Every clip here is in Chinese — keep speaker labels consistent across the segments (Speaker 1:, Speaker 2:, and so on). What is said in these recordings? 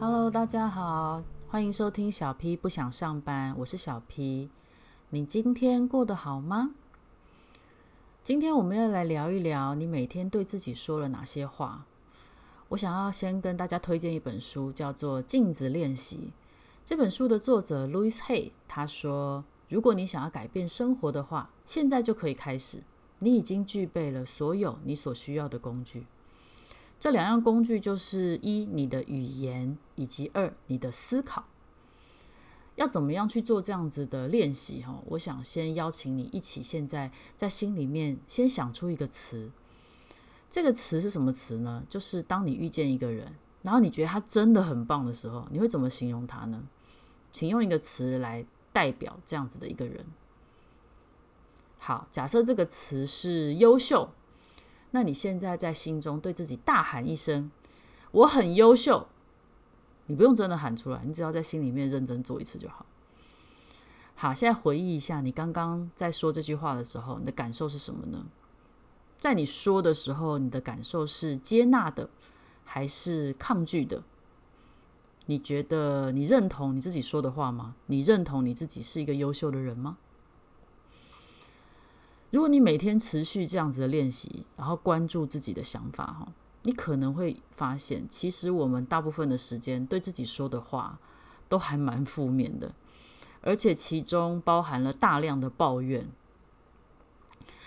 Speaker 1: Hello，大家好，欢迎收听小 P 不想上班，我是小 P。你今天过得好吗？今天我们要来聊一聊你每天对自己说了哪些话。我想要先跟大家推荐一本书，叫做《镜子练习》。这本书的作者 Louis Hay 他说：“如果你想要改变生活的话，现在就可以开始。你已经具备了所有你所需要的工具。这两样工具就是一，你的语言，以及二，你的思考。要怎么样去做这样子的练习？哈，我想先邀请你一起，现在在心里面先想出一个词。这个词是什么词呢？就是当你遇见一个人，然后你觉得他真的很棒的时候，你会怎么形容他呢？请用一个词来代表这样子的一个人。好，假设这个词是优秀，那你现在在心中对自己大喊一声：“我很优秀。”你不用真的喊出来，你只要在心里面认真做一次就好。好，现在回忆一下，你刚刚在说这句话的时候，你的感受是什么呢？在你说的时候，你的感受是接纳的，还是抗拒的？你觉得你认同你自己说的话吗？你认同你自己是一个优秀的人吗？如果你每天持续这样子的练习，然后关注自己的想法，哈，你可能会发现，其实我们大部分的时间对自己说的话都还蛮负面的，而且其中包含了大量的抱怨。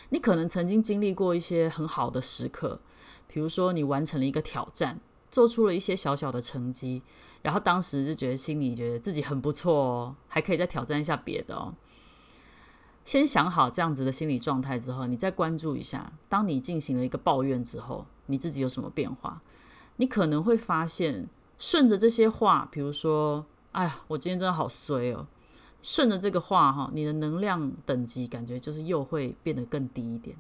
Speaker 1: 你可能曾经经历过一些很好的时刻，比如说你完成了一个挑战。做出了一些小小的成绩，然后当时就觉得心里觉得自己很不错哦，还可以再挑战一下别的哦。先想好这样子的心理状态之后，你再关注一下，当你进行了一个抱怨之后，你自己有什么变化？你可能会发现，顺着这些话，比如说，哎呀，我今天真的好衰哦，顺着这个话哈，你的能量等级感觉就是又会变得更低一点，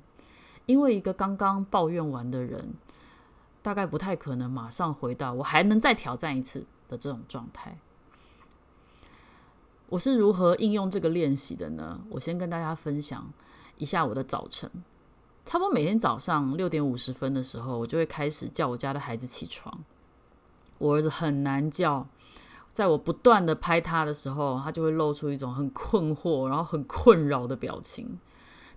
Speaker 1: 因为一个刚刚抱怨完的人。大概不太可能马上回到我还能再挑战一次的这种状态。我是如何应用这个练习的呢？我先跟大家分享一下我的早晨。差不多每天早上六点五十分的时候，我就会开始叫我家的孩子起床。我儿子很难叫，在我不断的拍他的时候，他就会露出一种很困惑，然后很困扰的表情。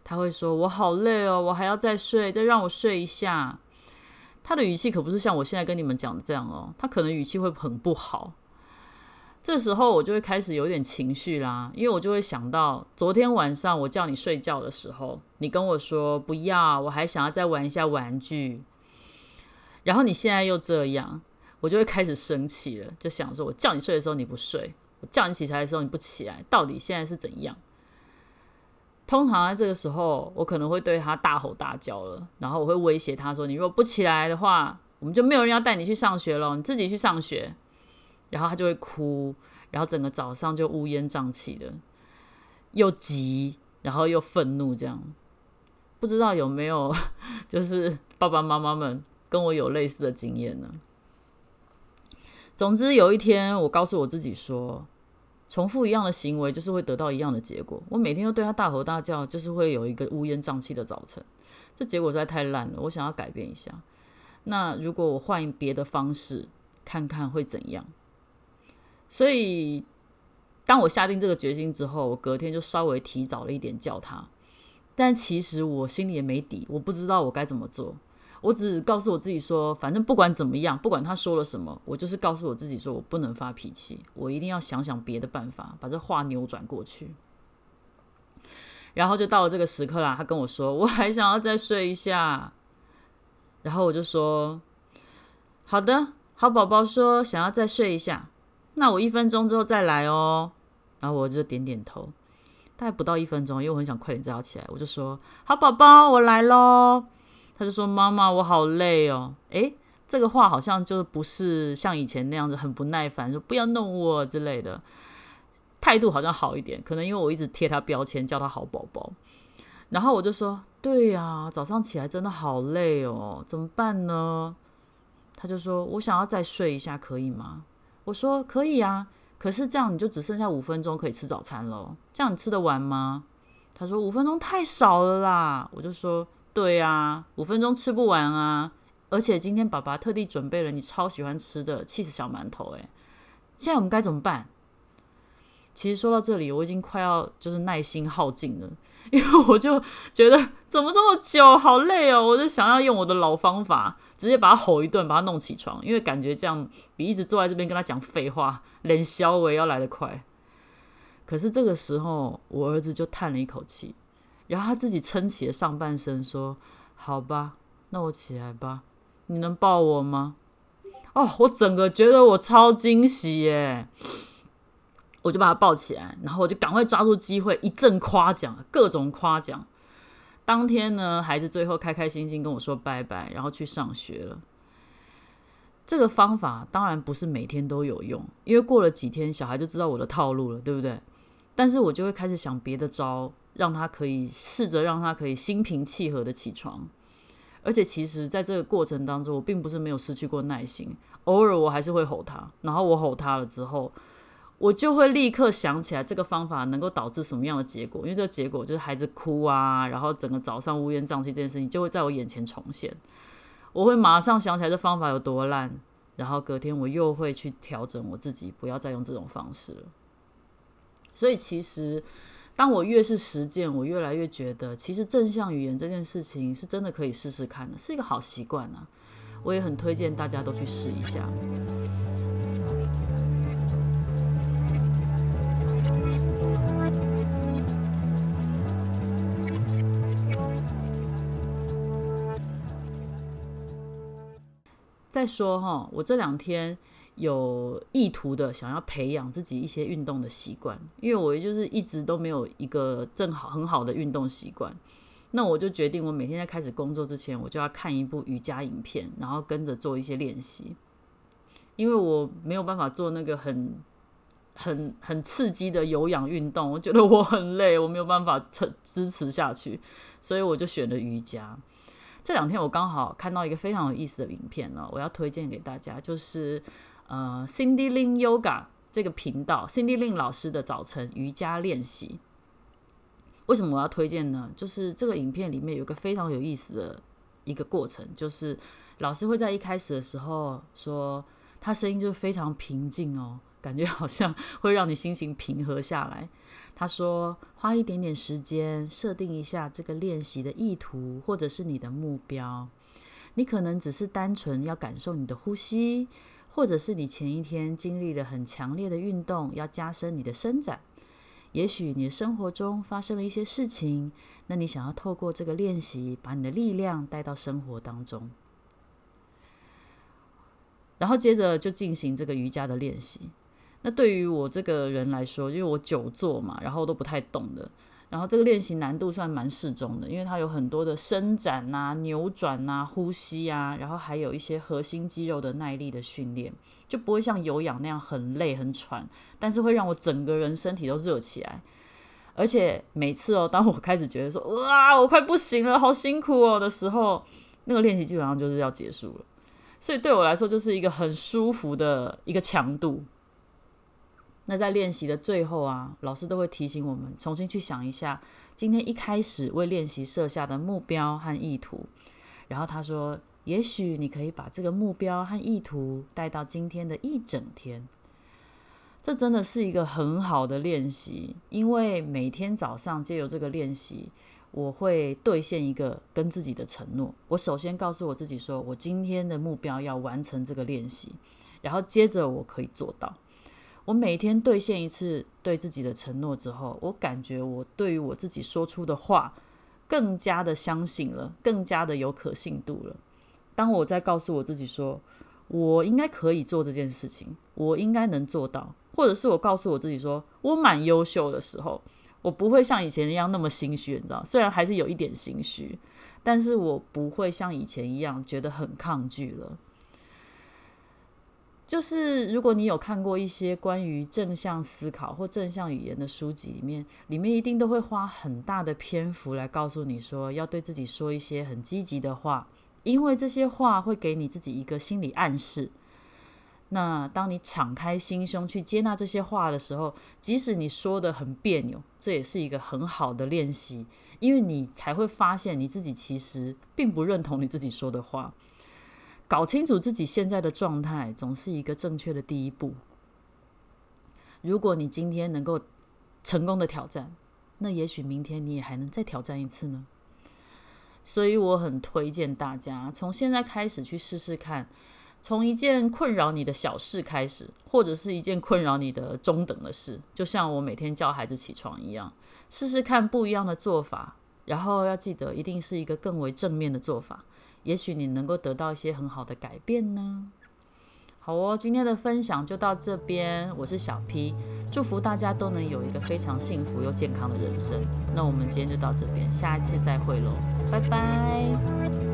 Speaker 1: 他会说：“我好累哦，我还要再睡，再让我睡一下。”他的语气可不是像我现在跟你们讲的这样哦，他可能语气会很不好。这时候我就会开始有点情绪啦，因为我就会想到昨天晚上我叫你睡觉的时候，你跟我说不要，我还想要再玩一下玩具。然后你现在又这样，我就会开始生气了，就想说我叫你睡的时候你不睡，我叫你起来的时候你不起来，到底现在是怎样？通常在这个时候，我可能会对他大吼大叫了，然后我会威胁他说：“你如果不起来的话，我们就没有人要带你去上学了，你自己去上学。”然后他就会哭，然后整个早上就乌烟瘴气的，又急，然后又愤怒，这样。不知道有没有 就是爸爸妈妈们跟我有类似的经验呢？总之有一天，我告诉我自己说。重复一样的行为，就是会得到一样的结果。我每天都对他大吼大叫，就是会有一个乌烟瘴气的早晨。这结果实在太烂了，我想要改变一下。那如果我换别的方式，看看会怎样？所以，当我下定这个决心之后，我隔天就稍微提早了一点叫他。但其实我心里也没底，我不知道我该怎么做。我只告诉我自己说，反正不管怎么样，不管他说了什么，我就是告诉我自己说，我不能发脾气，我一定要想想别的办法，把这话扭转过去。然后就到了这个时刻啦，他跟我说，我还想要再睡一下。然后我就说，好的，好宝宝说想要再睡一下，那我一分钟之后再来哦。然后我就点点头，大概不到一分钟，因为我很想快点叫他起来，我就说，好宝宝，我来喽。他就说：“妈妈，我好累哦。”诶，这个话好像就不是像以前那样子很不耐烦，说“不要弄我”之类的，态度好像好一点。可能因为我一直贴他标签，叫他好宝宝。然后我就说：“对呀，早上起来真的好累哦，怎么办呢？”他就说：“我想要再睡一下，可以吗？”我说：“可以啊，可是这样你就只剩下五分钟可以吃早餐了，这样你吃得完吗？”他说：“五分钟太少了啦。”我就说。对啊，五分钟吃不完啊！而且今天爸爸特地准备了你超喜欢吃的气死小馒头，诶，现在我们该怎么办？其实说到这里，我已经快要就是耐心耗尽了，因为我就觉得怎么这么久，好累哦！我就想要用我的老方法，直接把他吼一顿，把他弄起床，因为感觉这样比一直坐在这边跟他讲废话，连消维要来得快。可是这个时候，我儿子就叹了一口气，然后他自己撑起了上半身，说：“好吧，那我起来吧，你能抱我吗？”哦，我整个觉得我超惊喜耶！我就把他抱起来，然后我就赶快抓住机会，一阵夸奖，各种夸奖。当天呢，孩子最后开开心心跟我说拜拜，然后去上学了。这个方法当然不是每天都有用，因为过了几天，小孩就知道我的套路了，对不对？但是我就会开始想别的招，让他可以试着让他可以心平气和的起床。而且其实在这个过程当中，我并不是没有失去过耐心，偶尔我还是会吼他。然后我吼他了之后，我就会立刻想起来这个方法能够导致什么样的结果，因为这个结果就是孩子哭啊，然后整个早上乌烟瘴气这件事情就会在我眼前重现。我会马上想起来这方法有多烂，然后隔天我又会去调整我自己，不要再用这种方式了。所以，其实当我越是实践，我越来越觉得，其实正向语言这件事情是真的可以试试看的，是一个好习惯啊！我也很推荐大家都去试一下。再说哈，我这两天。有意图的想要培养自己一些运动的习惯，因为我就是一直都没有一个正好很好的运动习惯，那我就决定我每天在开始工作之前，我就要看一部瑜伽影片，然后跟着做一些练习，因为我没有办法做那个很很很刺激的有氧运动，我觉得我很累，我没有办法撑支持下去，所以我就选了瑜伽。这两天我刚好看到一个非常有意思的影片呢，我要推荐给大家，就是。呃，Cindy Lin Yoga 这个频道，Cindy Lin 老师的早晨瑜伽练习，为什么我要推荐呢？就是这个影片里面有一个非常有意思的一个过程，就是老师会在一开始的时候说，他声音就非常平静哦，感觉好像会让你心情平和下来。他说，花一点点时间设定一下这个练习的意图，或者是你的目标，你可能只是单纯要感受你的呼吸。或者是你前一天经历了很强烈的运动，要加深你的伸展。也许你的生活中发生了一些事情，那你想要透过这个练习，把你的力量带到生活当中。然后接着就进行这个瑜伽的练习。那对于我这个人来说，因为我久坐嘛，然后都不太动的。然后这个练习难度算蛮适中的，因为它有很多的伸展啊、扭转啊、呼吸啊，然后还有一些核心肌肉的耐力的训练，就不会像有氧那样很累很喘，但是会让我整个人身体都热起来。而且每次哦，当我开始觉得说哇，我快不行了，好辛苦哦的时候，那个练习基本上就是要结束了。所以对我来说，就是一个很舒服的一个强度。那在练习的最后啊，老师都会提醒我们重新去想一下今天一开始为练习设下的目标和意图。然后他说，也许你可以把这个目标和意图带到今天的一整天。这真的是一个很好的练习，因为每天早上借由这个练习，我会兑现一个跟自己的承诺。我首先告诉我自己说，我今天的目标要完成这个练习，然后接着我可以做到。我每天兑现一次对自己的承诺之后，我感觉我对于我自己说出的话更加的相信了，更加的有可信度了。当我在告诉我自己说，我应该可以做这件事情，我应该能做到，或者是我告诉我自己说我蛮优秀的时候，我不会像以前一样那么心虚，你知道？虽然还是有一点心虚，但是我不会像以前一样觉得很抗拒了。就是如果你有看过一些关于正向思考或正向语言的书籍里面，里面一定都会花很大的篇幅来告诉你说，要对自己说一些很积极的话，因为这些话会给你自己一个心理暗示。那当你敞开心胸去接纳这些话的时候，即使你说得很别扭，这也是一个很好的练习，因为你才会发现你自己其实并不认同你自己说的话。搞清楚自己现在的状态，总是一个正确的第一步。如果你今天能够成功的挑战，那也许明天你也还能再挑战一次呢。所以我很推荐大家从现在开始去试试看，从一件困扰你的小事开始，或者是一件困扰你的中等的事，就像我每天叫孩子起床一样，试试看不一样的做法，然后要记得一定是一个更为正面的做法，也许你能够得到一些很好的改变呢。好哦，今天的分享就到这边。我是小 P，祝福大家都能有一个非常幸福又健康的人生。那我们今天就到这边，下一次再会喽，拜拜。